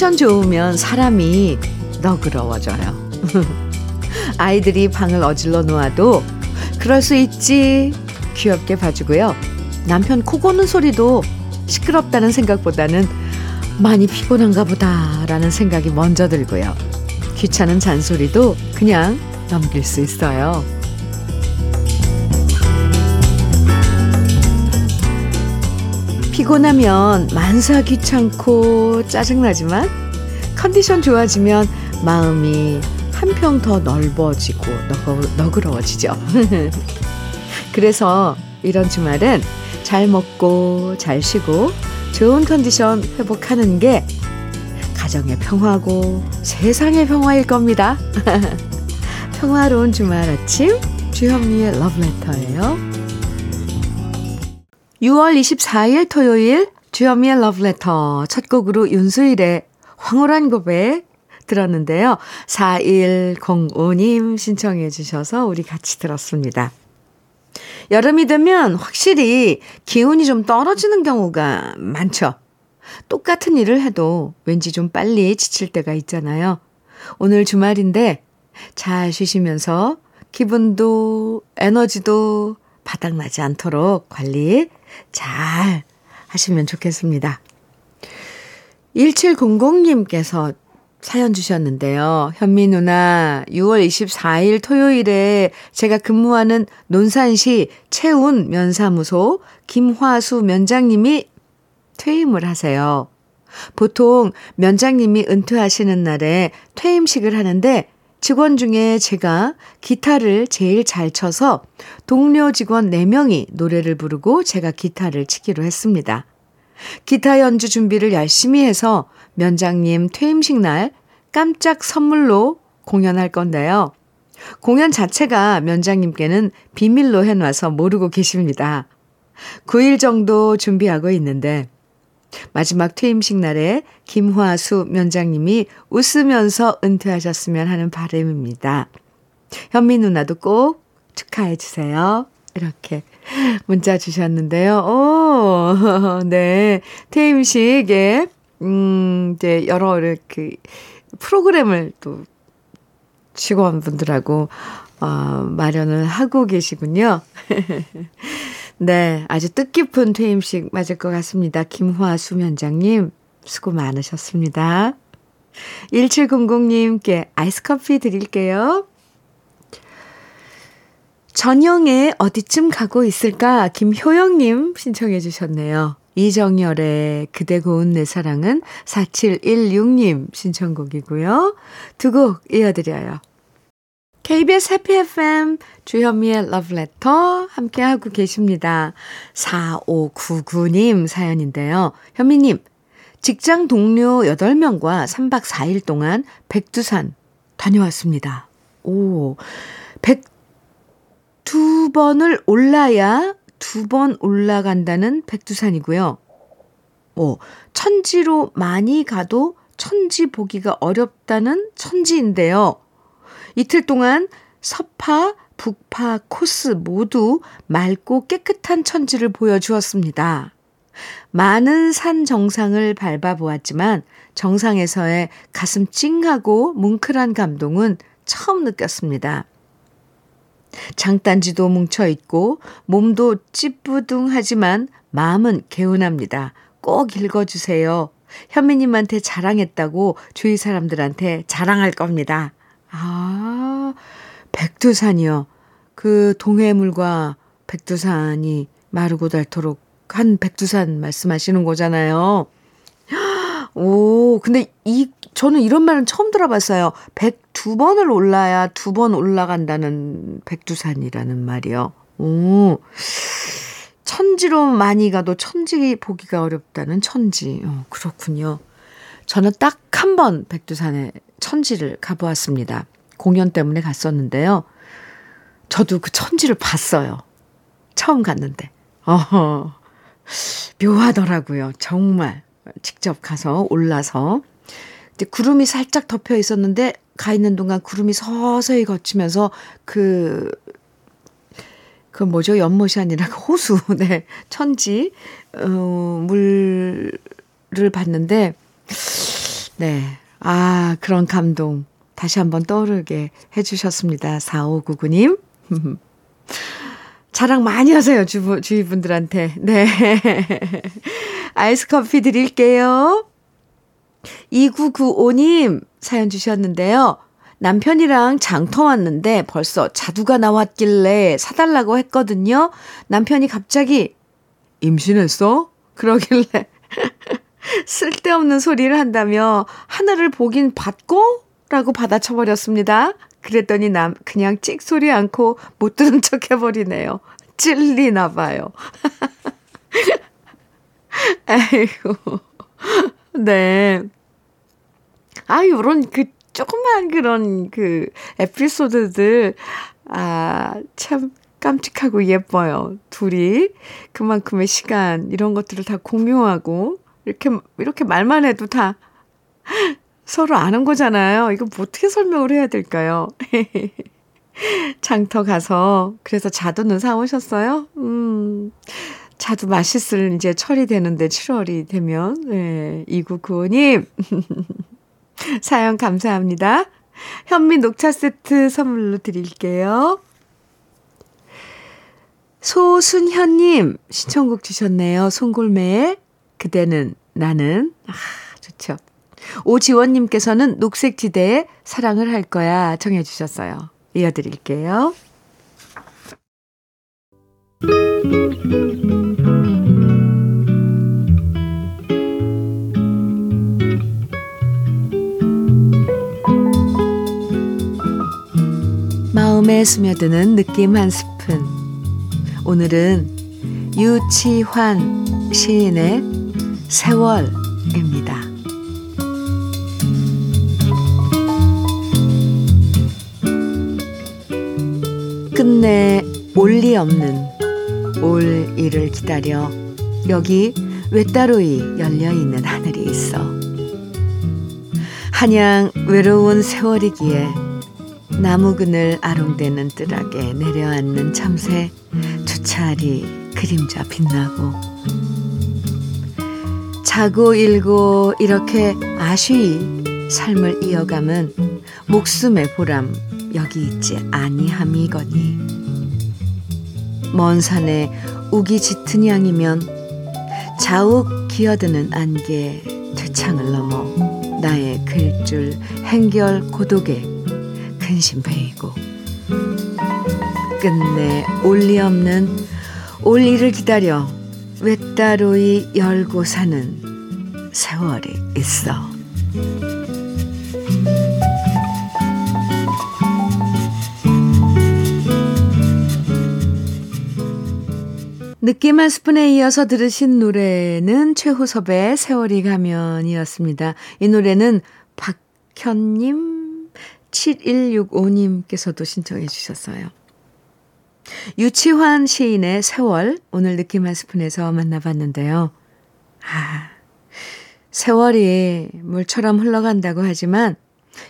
컨디션 좋으면 사람이 너그러워져요. 아이들이 방을 어질러 놓아도 그럴 수 있지 귀엽게 봐주고요. 남편 코 고는 소리도 시끄럽다는 생각보다는 많이 피곤한가 보다라는 생각이 먼저 들고요. 귀찮은 잔소리도 그냥 넘길 수 있어요. 피곤하면 만사 귀찮고 짜증나지만 컨디션 좋아지면 마음이 한평 더 넓어지고 너그 러워지죠. 그래서 이런 주말은 잘 먹고 잘 쉬고 좋은 컨디션 회복하는 게 가정의 평화고 세상의 평화일 겁니다. 평화로운 주말 아침 주현미의 러브레터예요. 6월 24일 토요일 주현미의 러브레터 첫 곡으로 윤수일의 황홀한 고백 들었는데요. 4105님 신청해 주셔서 우리 같이 들었습니다. 여름이 되면 확실히 기운이 좀 떨어지는 경우가 많죠. 똑같은 일을 해도 왠지 좀 빨리 지칠 때가 있잖아요. 오늘 주말인데 잘 쉬시면서 기분도 에너지도 바닥나지 않도록 관리 잘 하시면 좋겠습니다. 1700님께서 사연 주셨는데요. 현미 누나, 6월 24일 토요일에 제가 근무하는 논산시 채운 면사무소 김화수 면장님이 퇴임을 하세요. 보통 면장님이 은퇴하시는 날에 퇴임식을 하는데 직원 중에 제가 기타를 제일 잘 쳐서 동료 직원 4명이 노래를 부르고 제가 기타를 치기로 했습니다. 기타 연주 준비를 열심히 해서 면장님 퇴임식 날 깜짝 선물로 공연할 건데요. 공연 자체가 면장님께는 비밀로 해놔서 모르고 계십니다. 9일 정도 준비하고 있는데 마지막 퇴임식 날에 김화수 면장님이 웃으면서 은퇴하셨으면 하는 바람입니다. 현미 누나도 꼭 축하해 주세요. 이렇게 문자 주셨는데요. 오, 네. 퇴임식에, 음, 이제 여러 이렇게 프로그램을 또 직원분들하고, 어, 마련을 하고 계시군요. 네. 아주 뜻깊은 퇴임식 맞을 것 같습니다. 김화 수 면장님, 수고 많으셨습니다. 1700님께 아이스 커피 드릴게요. 전영의 어디쯤 가고 있을까? 김효영님 신청해 주셨네요. 이정열의 그대 고운 내 사랑은 4716님 신청곡이고요. 두 곡 이어드려요. KBS 해피 FM 주현미의 러브레터 함께하고 계십니다. 4599님 사연인데요. 현미님, 직장 동료 8명과 3박 4일 동안 백두산 다녀왔습니다. 오, 백두 번을 올라야 두 번 올라간다는 백두산이고요. 오, 천지로 많이 가도 천지 보기가 어렵다는 천지인데요. 이틀 동안 서파, 북파 코스 모두 맑고 깨끗한 천지를 보여주었습니다. 많은 산 정상을 밟아보았지만 정상에서의 가슴 찡하고 뭉클한 감동은 처음 느꼈습니다. 장단지도 뭉쳐 있고 몸도 찌뿌둥하지만 마음은 개운합니다. 꼭 읽어주세요. 현미님한테 자랑했다고 주위 사람들한테 자랑할 겁니다. 아, 백두산이요. 그 동해물과 백두산이 마르고 닳도록 한 백두산 말씀하시는 거잖아요. 오, 근데 이, 저는 이런 말은 처음 들어봤어요. 백두 번을 올라야 두 번 올라간다는 백두산이라는 말이요. 오, 천지로 많이 가도 천지 보기가 어렵다는 천지. 어, 그렇군요. 저는 딱 한 번 백두산에 천지를 가보았습니다. 공연 때문에 갔었는데요. 저도 그 천지를 봤어요. 처음 갔는데. 어허, 묘하더라고요. 정말. 직접 가서 올라서. 근데 구름이 살짝 덮여 있었는데 가 있는 동안 구름이 서서히 거치면서 그, 그 뭐죠? 연못이 아니라 그 호수, 네. 천지, 어, 물을 봤는데, 네. 아, 그런 감동 다시 한번 떠오르게 해주셨습니다. 4599님. 자랑 많이 하세요, 주, 주위 분들한테. 네. 아이스 커피 드릴게요. 2995님 사연 주셨는데요. 남편이랑 장터 왔는데 벌써 자두가 나왔길래 사달라고 했거든요. 남편이 갑자기 임신했어? 그러길래 쓸데없는 소리를 한다며 하늘을 보긴 봤고? 라고 받아쳐버렸습니다. 그랬더니 남 그냥 찍 소리 않고 못 들은 척 해버리네요. 찔리나 봐요. 아이고. 네. 아, 요런 그 조그만 그런 그 에피소드들, 아, 참 깜찍하고 예뻐요. 둘이 그만큼의 시간, 이런 것들을 다 공유하고, 이렇게, 이렇게 말만 해도 다 서로 아는 거잖아요. 이거 뭐 어떻게 설명을 해야 될까요? 장터 가서, 그래서 자두는 사오셨어요? 음, 자두 맛있을 이제 철이 되는데, 7월이 되면. 네, 2995님. 사연 감사합니다. 현미 녹차 세트 선물로 드릴게요. 소순현님 신청곡 주셨네요. 송골매의 그대는 나는 아 좋죠. 오지원님께서는 녹색지대에 사랑을 할 거야 정해 주셨어요. 이어드릴게요. 마음에 스며드는 느낌 한 스푼. 오늘은 유치환 시인의 세월입니다. 끝내 올리 없는 올 일을 기다려 여기 외따로이 열려 있는 하늘이 있어. 한양 외로운 세월이기에 나무 그늘 아롱대는 뜰하게 내려앉는 참새 주차리 그림자 빛나고 자고 일고 이렇게 아쉬이 삶을 이어감은 목숨의 보람 여기 있지 아니함이거니. 먼 산에 우기 짙은 양이면 자욱 기어드는 안개 퇴창을 넘어 나의 글줄 행결 고독에 근심 베이고. 끝내 올리 없는 올리를 기다려 외따로이 열고 사는 세월이 있어. 느낌 한 스푼에 이어서 들으신 노래는 최호섭의 세월이 가면이었습니다. 이 노래는 박현님 7165님께서도 신청해 주셨어요. 유치환 시인의 세월, 오늘 느낌 한 스푼에서 만나봤는데요. 아, 세월이 물처럼 흘러간다고 하지만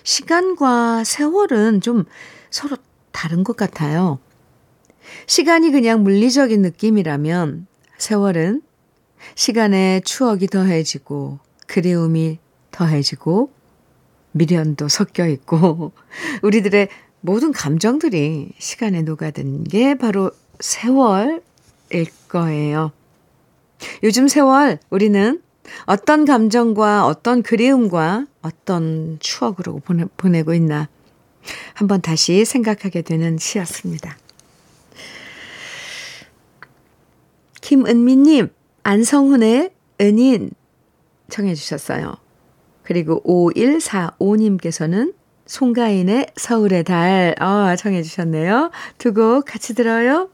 시간과 세월은 좀 서로 다른 것 같아요. 시간이 그냥 물리적인 느낌이라면 세월은 시간에 추억이 더해지고 그리움이 더해지고 미련도 섞여 있고 우리들의 모든 감정들이 시간에 녹아든 게 바로 세월일 거예요. 요즘 세월 우리는 어떤 감정과 어떤 그리움과 어떤 추억으로 보내, 보내고 있나 한번 다시 생각하게 되는 시였습니다. 김은미님, 안성훈의 은인 청해 주셨어요. 그리고 5145님께서는 송가인의 서울의 달, 아, 청해 주셨네요. 두 곡 같이 들어요.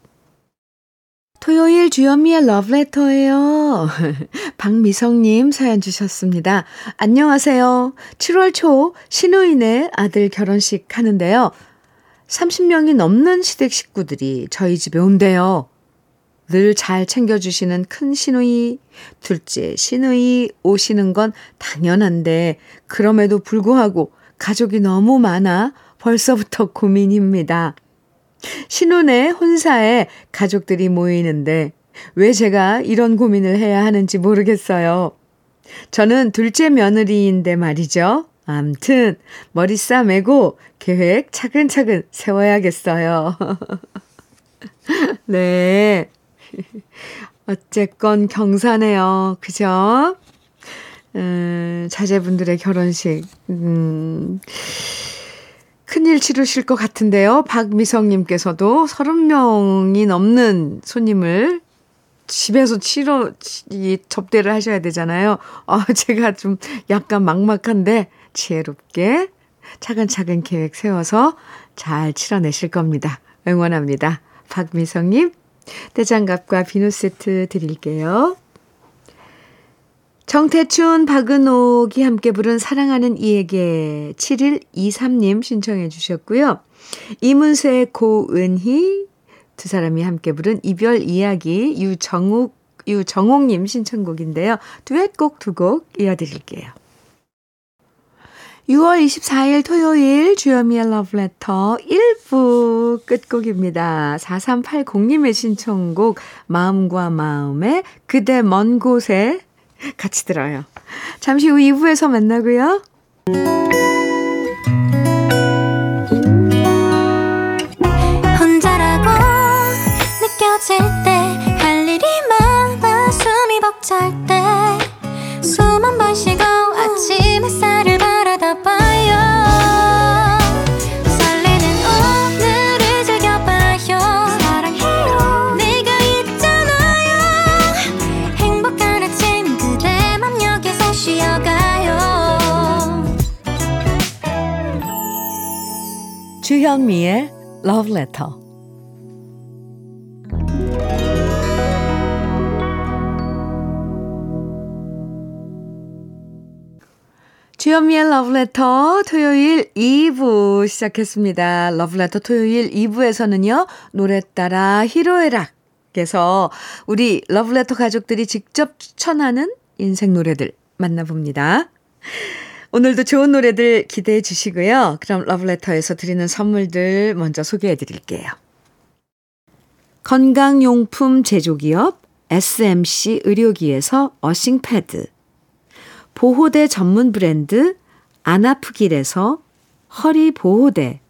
토요일 주현미의 러브레터예요. 박미성님 사연 주셨습니다. 안녕하세요. 7월 초 신우인의 아들 결혼식 하는데요. 30명이 넘는 시댁 식구들이 저희 집에 온대요. 늘 잘 챙겨주시는 큰 시누이, 둘째 시누이 오시는 건 당연한데, 그럼에도 불구하고 가족이 너무 많아 벌써부터 고민입니다. 신혼의 혼사에 가족들이 모이는데, 왜 제가 이런 고민을 해야 하는지 모르겠어요. 저는 둘째 며느리인데 말이죠. 암튼 머리 싸매고 계획 차근차근 세워야겠어요. 네. 어쨌건 경사네요. 그죠? 음, 자제분들의 결혼식. 음, 큰일 치르실 것 같은데요. 박미성님께서도 30명이 넘는 손님을 집에서 치러, 이 접대를 하셔야 되잖아요. 어, 제가 좀 약간 막막한데 지혜롭게 차근차근 계획 세워서 잘 치러내실 겁니다. 응원합니다. 박미성님, 대장갑과 비누 세트 드릴게요. 정태춘, 박은옥이 함께 부른 사랑하는 이에게 7123님 신청해 주셨고요. 이문세, 고은희 두 사람이 함께 부른 이별 이야기 유정욱, 유정옥님 신청곡인데요. 듀엣곡 두 곡 이어드릴게요. 6월 24일 토요일 주여미의 러브레터 1부 끝곡입니다. 4380님의 신청곡 마음과 마음의 그대 먼 곳에 같이 들어요. 잠시 후 2부에서 만나고요. 주현미의 Love Letter 주현미의 러브레터 토요일 2부 시작했습니다. 러브레터 토요일 2부에서는요, 노래 따라 히로에락에서 우리 러브레터 가족들이 직접 추천하는 인생 노래들 만나봅니다. 오늘도 좋은 노래들 기대해 주시고요. 그럼 러브레터에서 드리는 선물들 먼저 소개해 드릴게요. 건강용품 제조기업 SMC 의료기에서 어싱패드 보호대 전문 브랜드 안아프길에서 허리 보호대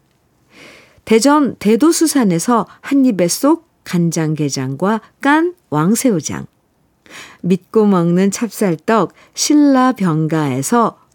대전 대도수산에서 한입에 쏙 간장게장과 깐 왕새우장 믿고 먹는 찹쌀떡 신라명과에서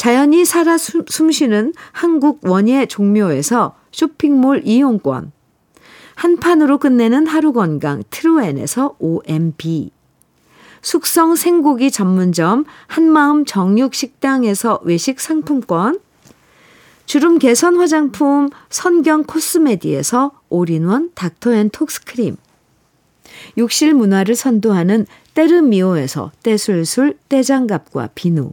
자연이 살아 숨쉬는 한국 원예 종묘에서 쇼핑몰 이용권. 한 판으로 끝내는 하루 건강 트루엔에서 OMB 숙성 생고기 전문점 한마음 정육식당에서 외식 상품권, 주름 개선 화장품 선경 코스메디에서 올인원 닥터앤톡스크림, 욕실 문화를 선도하는 때르미오에서 때술술 때장갑과 비누,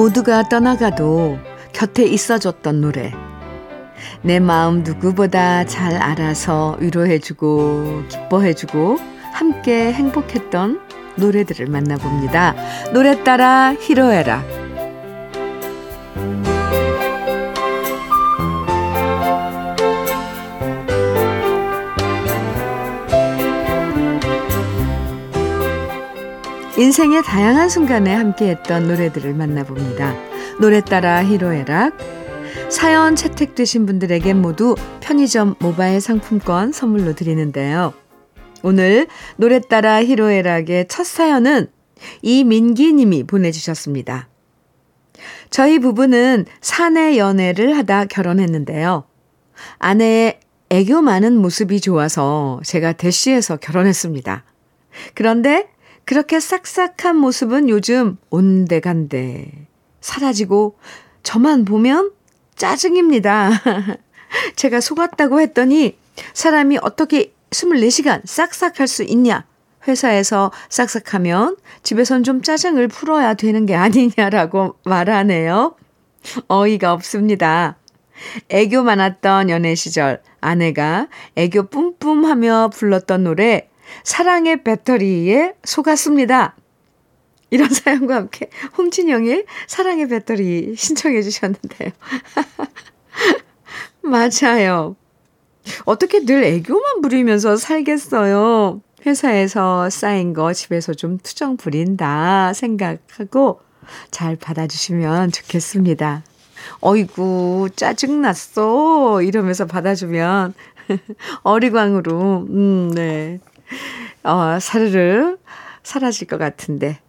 모두가 떠나가도 곁에 있어줬던 노래. 내 마음 누구보다 잘 알아서 위로해주고 기뻐해주고 함께 행복했던 노래들을 만나봅니다. 노래 따라 히로에라. 인생의 다양한 순간에 함께했던 노래들을 만나봅니다. 노래 따라 히로에락 사연 채택되신 분들에게 모두 편의점 모바일 상품권 선물로 드리는데요. 오늘 노래 따라 히로에락의 첫 사연은 이민기 님이 보내주셨습니다. 저희 부부는 사내 연애를 하다 결혼했는데요. 아내의 애교 많은 모습이 좋아서 제가 대시해서 결혼했습니다. 그런데 그렇게 싹싹한 모습은 요즘 온데간데 사라지고 저만 보면 짜증입니다. 제가 속았다고 했더니 사람이 어떻게 24시간 싹싹할 수 있냐? 회사에서 싹싹하면 집에선 좀 짜증을 풀어야 되는 게 아니냐라고 말하네요. 어이가 없습니다. 애교 많았던 연애 시절 아내가 애교 뿜뿜하며 불렀던 노래 사랑의 배터리에 속았습니다. 이런 사연과 함께 홍진영의 사랑의 배터리 신청해 주셨는데요. 맞아요. 어떻게 늘 애교만 부리면서 살겠어요. 회사에서 쌓인 거 집에서 좀 투정 부린다 생각하고 잘 받아주시면 좋겠습니다. 어이구, 짜증났어. 이러면서 받아주면 어리광으로, 음, 네. 어, 사르르 사라질 것 같은데.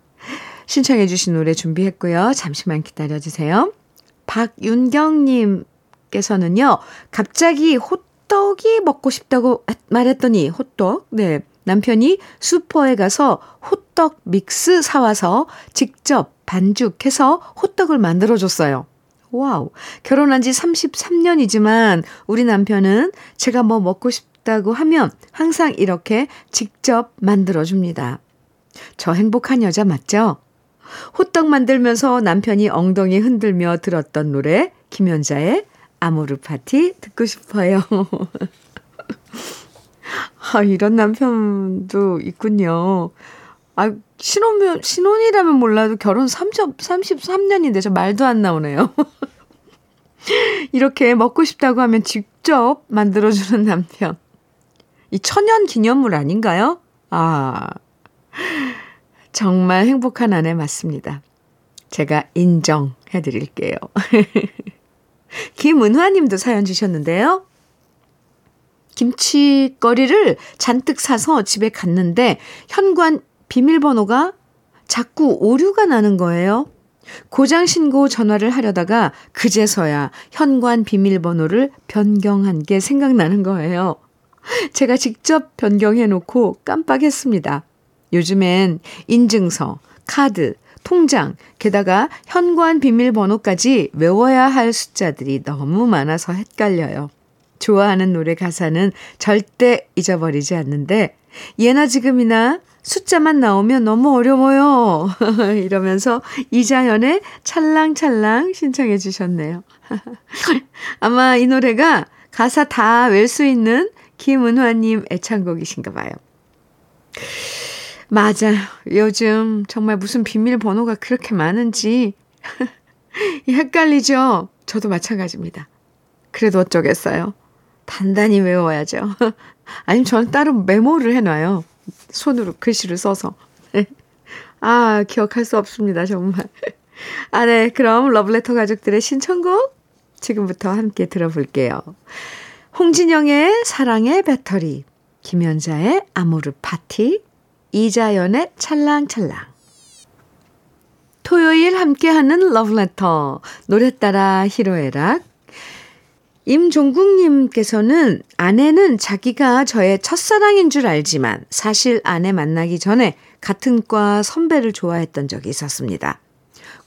신청해 주신 노래 준비했고요. 잠시만 기다려 주세요. 박윤경 님께서는요, 갑자기 호떡이 먹고 싶다고 말했더니, 호떡, 네. 남편이 슈퍼에 가서 호떡 믹스 사와서 직접 반죽해서 호떡을 만들어 줬어요. wow. 결혼한 지 33년이지만 우리 남편은 제가 뭐 먹고 싶 다고 하면 항상 이렇게 직접 만들어줍니다. 저 행복한 여자 맞죠? 호떡 만들면서 남편이 엉덩이 흔들며 들었던 노래 김연자의 아모르 파티 듣고 싶어요. 아, 이런 남편도 있군요. 아, 신혼면, 신혼이라면 몰라도 결혼 30, 33년인데 저 말도 안 나오네요. 이렇게 먹고 싶다고 하면 직접 만들어주는 남편. 이 천연 기념물 아닌가요? 아, 정말 행복한 아내 맞습니다. 제가 인정해 드릴게요. 김은화 님도 사연 주셨는데요. 김치거리를 잔뜩 사서 집에 갔는데 현관 비밀번호가 자꾸 오류가 나는 거예요. 고장 신고 전화를 하려다가 그제서야 현관 비밀번호를 변경한 게 생각나는 거예요. 제가 직접 변경해 놓고 깜빡했습니다. 요즘엔 인증서, 카드, 통장, 게다가 현관 비밀번호까지 외워야 할 숫자들이 너무 많아서 헷갈려요. 좋아하는 노래 가사는 절대 잊어버리지 않는데 예나 지금이나 숫자만 나오면 너무 어려워요. 이러면서 이자연의 찰랑찰랑 신청해 주셨네요. 아마 이 노래가 가사 다 외울 수 있는 김은화님 애창곡이신가 봐요. 맞아요. 요즘 정말 무슨 비밀번호가 그렇게 많은지 헷갈리죠? 저도 마찬가지입니다. 그래도 어쩌겠어요. 단단히 외워야죠. 아니면 저는 따로 메모를 해놔요. 손으로 글씨를 써서. 아, 기억할 수 없습니다, 정말. 아, 네. 그럼 러블레터 가족들의 신청곡 지금부터 함께 들어볼게요. 홍진영의 사랑의 배터리, 김연자의 아모르 파티, 이자연의 찰랑찰랑. 토요일 함께하는 러블레터, 노래 따라 히로에락, 임종국님께서는 아내는 자기가 저의 첫사랑인 줄 알지만 사실 아내 만나기 전에 같은 과 선배를 좋아했던 적이 있었습니다.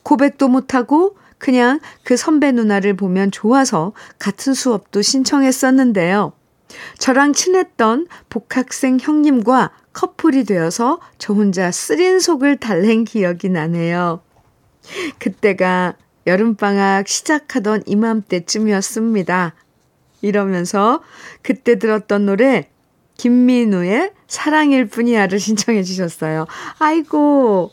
고백도 못하고 그냥 그 선배 누나를 보면 좋아서 같은 수업도 신청했었는데요. 저랑 친했던 복학생 형님과 커플이 되어서 저 혼자 쓰린 속을 달랜 기억이 나네요. 그때가 여름방학 시작하던 이맘때쯤이었습니다. 이러면서 그때 들었던 노래 김민우의 사랑일 뿐이야를 신청해 주셨어요. 아이고.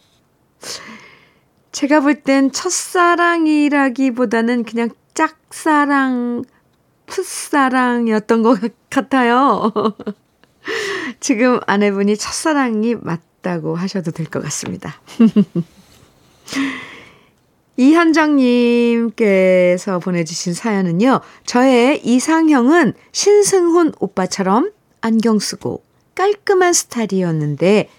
제가 볼 땐 첫사랑이라기보다는 그냥 짝사랑, 풋사랑이었던 것 같아요. 지금 아내분이 첫사랑이 맞다고 하셔도 될 것 같습니다. 이현정님께서 보내주신 사연은요, 저의 이상형은 신승훈 오빠처럼 안경 쓰고 깔끔한 스타일이었는데,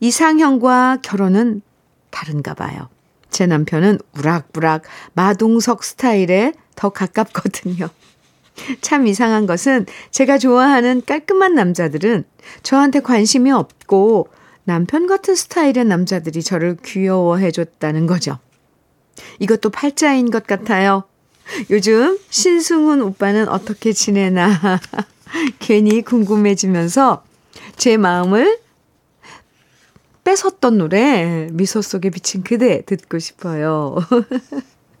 이상형과 결혼은 다른가 봐요. 제 남편은 우락부락 마동석 스타일에 더 가깝거든요. 참 이상한 것은 제가 좋아하는 깔끔한 남자들은 저한테 관심이 없고 남편 같은 스타일의 남자들이 저를 귀여워해 줬다는 거죠. 이것도 팔자인 것 같아요. 요즘 신승훈 오빠는 어떻게 지내나 괜히 궁금해지면서 제 마음을 뺏었던 노래 미소 속에 비친 그대 듣고 싶어요.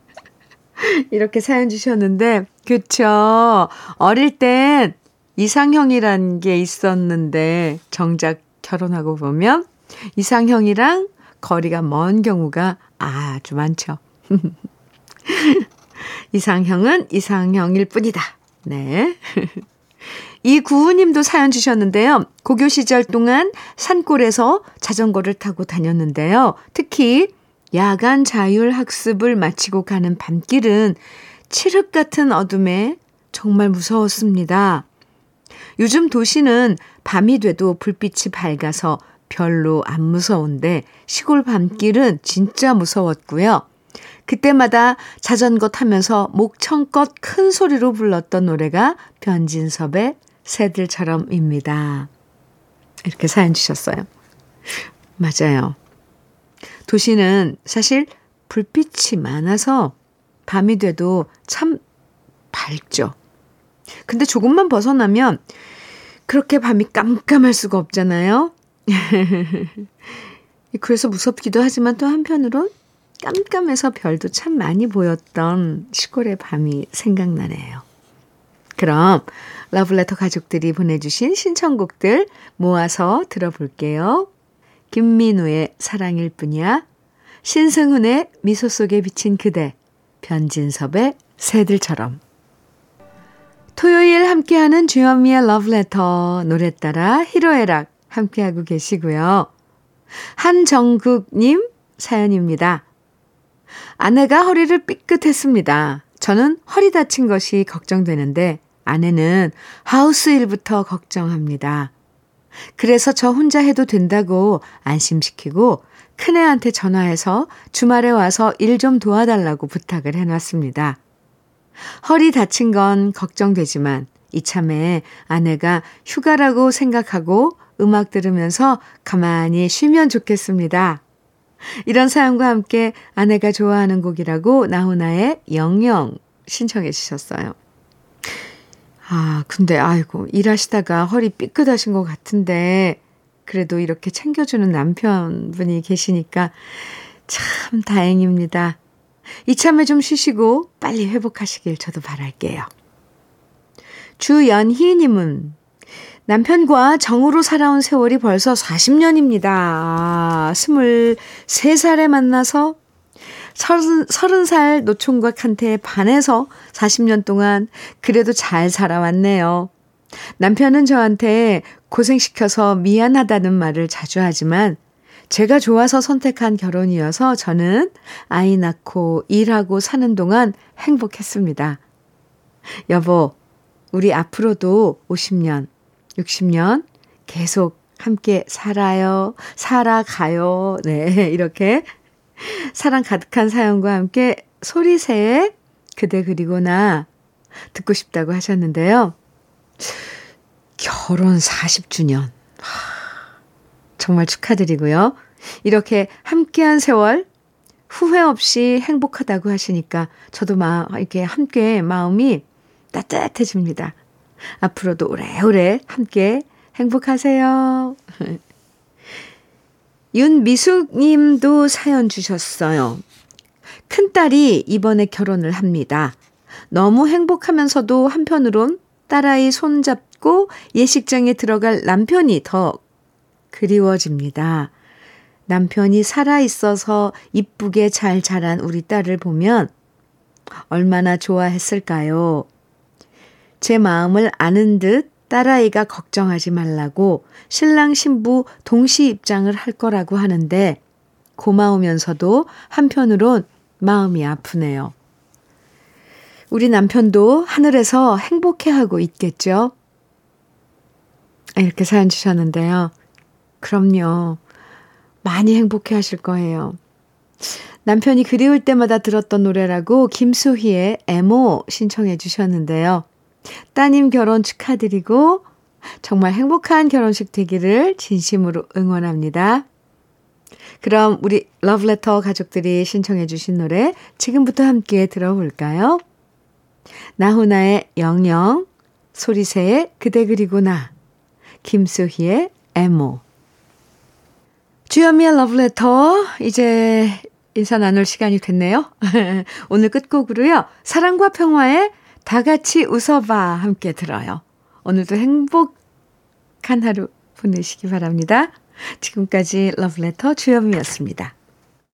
이렇게 사연 주셨는데 그쵸 어릴 땐 이상형이란 게 있었는데 정작 결혼하고 보면 이상형이랑 거리가 먼 경우가 아주 많죠. 이상형은 이상형일 뿐이다. 네. 이 구우님도 사연 주셨는데요. 고교 시절 동안 산골에서 자전거를 타고 다녔는데요. 특히 야간 자율 학습을 마치고 가는 밤길은 칠흑 같은 어둠에 정말 무서웠습니다. 요즘 도시는 밤이 돼도 불빛이 밝아서 별로 안 무서운데 시골 밤길은 진짜 무서웠고요. 그때마다 자전거 타면서 목청껏 큰 소리로 불렀던 노래가 변진섭의 새들처럼입니다. 이렇게 사연 주셨어요. 맞아요. 도시는 사실 불빛이 많아서 밤이 돼도 참 밝죠. 근데 조금만 벗어나면 그렇게 밤이 깜깜할 수가 없잖아요. 그래서 무섭기도 하지만 또 한편으론 깜깜해서 별도 참 많이 보였던 시골의 밤이 생각나네요. 그럼 러블레터 가족들이 보내주신 신청곡들 모아서 들어볼게요. 김민우의 사랑일 뿐이야, 신승훈의 미소 속에 비친 그대, 변진섭의 새들처럼. 토요일 함께하는 주현미의 러브레터 노래 따라 히로에락 함께하고 계시고요. 한정국님 사연입니다. 아내가 허리를 삐끗했습니다. 저는 허리 다친 것이 걱정되는데 아내는 하우스 일부터 걱정합니다. 그래서 저 혼자 해도 된다고 안심시키고 큰애한테 전화해서 주말에 와서 일 좀 도와달라고 부탁을 해놨습니다. 허리 다친 건 걱정되지만 이참에 아내가 휴가라고 생각하고 음악 들으면서 가만히 쉬면 좋겠습니다. 이런 사연과 함께 아내가 좋아하는 곡이라고 나훈아의 영영 신청해 주셨어요. 아, 근데 아이고, 일하시다가 허리 삐끗하신 것 같은데, 그래도 이렇게 챙겨주는 남편분이 계시니까 참 다행입니다. 이참에 좀 쉬시고 빨리 회복하시길 저도 바랄게요. 주연희님은 남편과 정으로 살아온 세월이 벌써 40년입니다. 아, 23살에 만나서 30, 30살 노총각한테 반해서 40년 동안 그래도 잘 살아왔네요. 남편은 저한테 고생시켜서 미안하다는 말을 자주 하지만 제가 좋아서 선택한 결혼이어서 저는 아이 낳고 일하고 사는 동안 행복했습니다. 여보, 우리 앞으로도 50년, 60년 계속 함께 살아요, 살아가요. 네, 이렇게 사랑 가득한 사연과 함께 소리새에 그대 그리고 나 듣고 싶다고 하셨는데요. 결혼 40주년. 정말 축하드리고요. 이렇게 함께한 세월 후회 없이 행복하다고 하시니까 저도 막 이렇게 함께 마음이 따뜻해집니다. 앞으로도 오래오래 함께 행복하세요. 윤미숙 님도 사연 주셨어요. 큰딸이 이번에 결혼을 합니다. 너무 행복하면서도 한편으론 딸아이 손잡고 예식장에 들어갈 남편이 더 그리워집니다. 남편이 살아있어서 이쁘게 잘 자란 우리 딸을 보면 얼마나 좋아했을까요? 제 마음을 아는 듯 딸아이가 걱정하지 말라고 신랑 신부 동시 입장을 할 거라고 하는데 고마우면서도 한편으론 마음이 아프네요. 우리 남편도 하늘에서 행복해하고 있겠죠? 이렇게 사연 주셨는데요. 그럼요. 많이 행복해 하실 거예요. 남편이 그리울 때마다 들었던 노래라고 김수희의 애모 신청해 주셨는데요. 따님 결혼 축하드리고 정말 행복한 결혼식 되기를 진심으로 응원합니다. 그럼 우리 러브레터 가족들이 신청해 주신 노래 지금부터 함께 들어볼까요? 나훈아의 영영, 소리새의 그대 그리고 나, 김수희의 애모. 주현미의 러브레터 이제 인사 나눌 시간이 됐네요. 오늘 끝곡으로요. 사랑과 평화의 다 같이 웃어봐 함께 들어요. 오늘도 행복한 하루 보내시기 바랍니다. 지금까지 러브레터 주현미였습니다.